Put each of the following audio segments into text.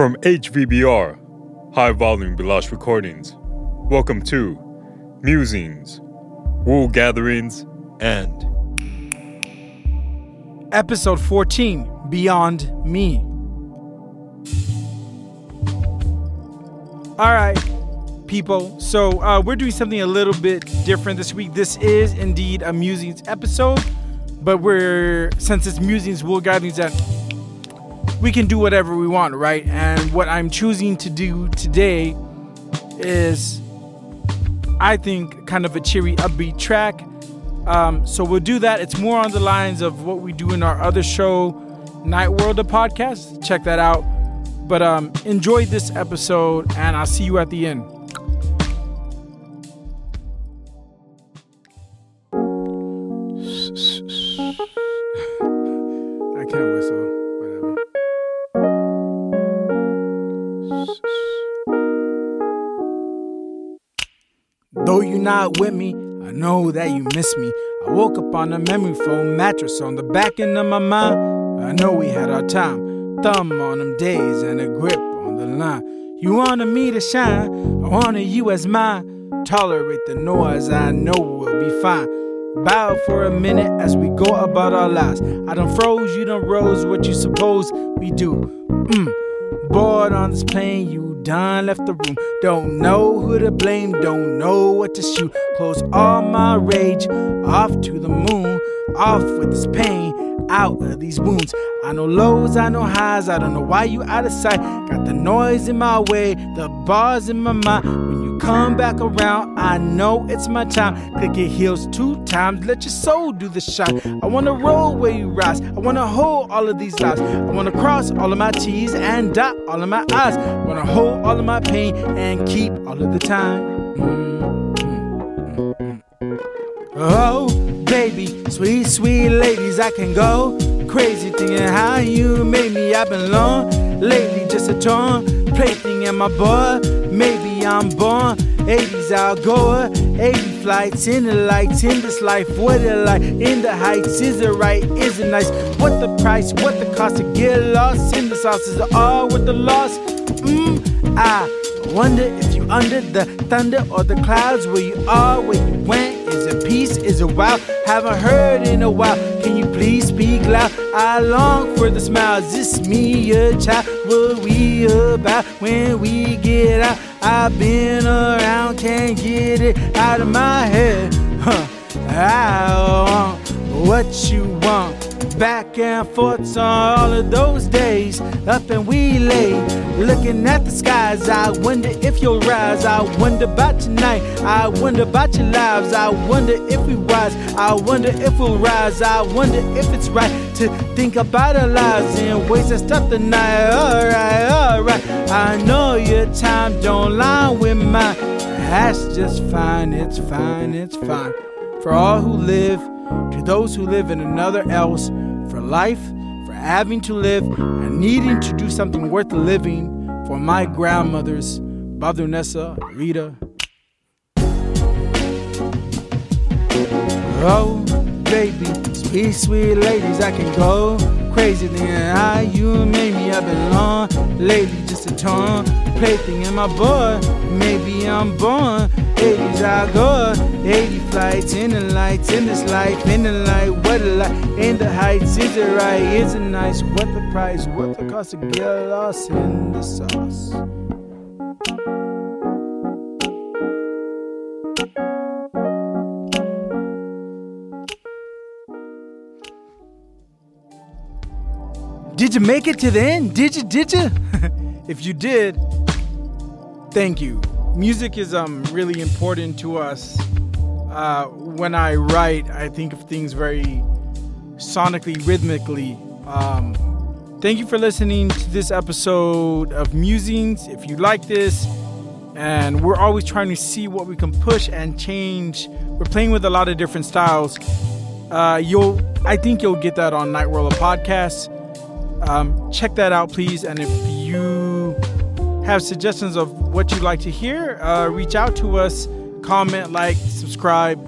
From HVBR, High Volume Bilash Recordings, welcome to Musings, Wool Gatherings, and Episode 14 Beyond Me. All right, people. So uh, we're doing something a little bit different this week. This is indeed a Musings episode, but we're since it's Musings Wool Gatherings that we can do whatever we want, right? And what I'm choosing to do today is, I think, kind of a cheery, upbeat track. Um, so we'll do that. It's more on the lines of what we do in our other show, Night World, the podcast. Check that out. But um, enjoy this episode, and I'll see you at the end. Though you're not with me, I know that you miss me. I woke up on a memory foam mattress on the back end of my mind. I know we had our time. Thumb on them days and a grip on the line. You wanted me to shine, I wanted you as mine. Tolerate the noise, I know we'll be fine. Bow for a minute as we go about our lives. I done froze, you done rose, what you suppose we do? Mm. Bored on this plane, you done left the room. Don't know who to blame, don't know what to shoot. Close all my rage, off to the moon, off with this pain, out of these wounds. I know lows, I know highs, I don't know why you out of sight. Got the noise in my way, the bars in my mind. When you come back around, I know it's my time. Click your heels two times, let your soul do the shine. I wanna roll where you rise, I wanna hold all of these lives. I wanna cross all of my T's and dot all of my I's. I wanna hold all of my pain and keep all of the time. Mm, mm, mm, mm. Oh, baby, sweet, sweet ladies, I can go crazy thinking how you made me. I've been long lately, just a torn plaything in my boy. Maybe I'm born 80s outgoer, 80 flights in the lights in this life. What it like in the heights? Is it right? Is it nice? What the price? What the cost to get lost in the sauce? Is it all with the loss? Mmm, I wonder if you under the thunder or the clouds where you are, where you went. Is it wow? Haven't heard in a while. Can you please speak loud? I long for the smile. Is this me, your child? What we about when we get out? I've been around, can't get it out of my head. Huh. I want what you want. Back and forth on all of those days. Up and we lay, looking at the skies. I wonder if you'll rise. I wonder about tonight. I wonder about your lives. I wonder if we rise. I wonder if we'll rise. I wonder if it's right to think about our lives in ways that stop the night. Alright, alright. I know your time don't line with mine. That's just fine. It's fine. It's fine. For all who live, to those who live in another else, for life, for having to live, and needing to do something worth living, for my grandmothers, Mother Rita. Oh, baby, sweet, sweet ladies, I can go crazy thinking how you made me. I've been long lately, just a torn plaything in my boy. Maybe I'm born. 80s I go 80 flights in the lights in this life in the light what a light in the heights is it right is it nice what the price what the cost to get lost in the sauce Did you make it to the end? Did you? Did you? if you did, thank you music is um really important to us. Uh, when I write, I think of things very sonically, rhythmically. Um, thank you for listening to this episode of Musings. If you like this, and we're always trying to see what we can push and change. We're playing with a lot of different styles. Uh, you'll, I think you'll get that on Night World podcast. Um, check that out, please. And if you have suggestions of what you'd like to hear, uh, reach out to us, comment, like, subscribe,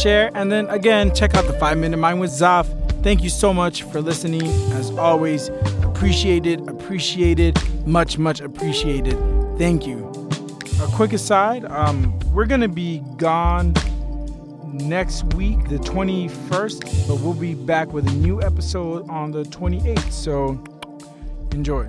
share, and then again, check out the Five Minute Mind with Zaf. Thank you so much for listening. As always, Appreciated, appreciated, much, much appreciated. Thank you. A quick aside, um, we're gonna be gone next week, the 21st, but we'll be back with a new episode on the 28th. So enjoy.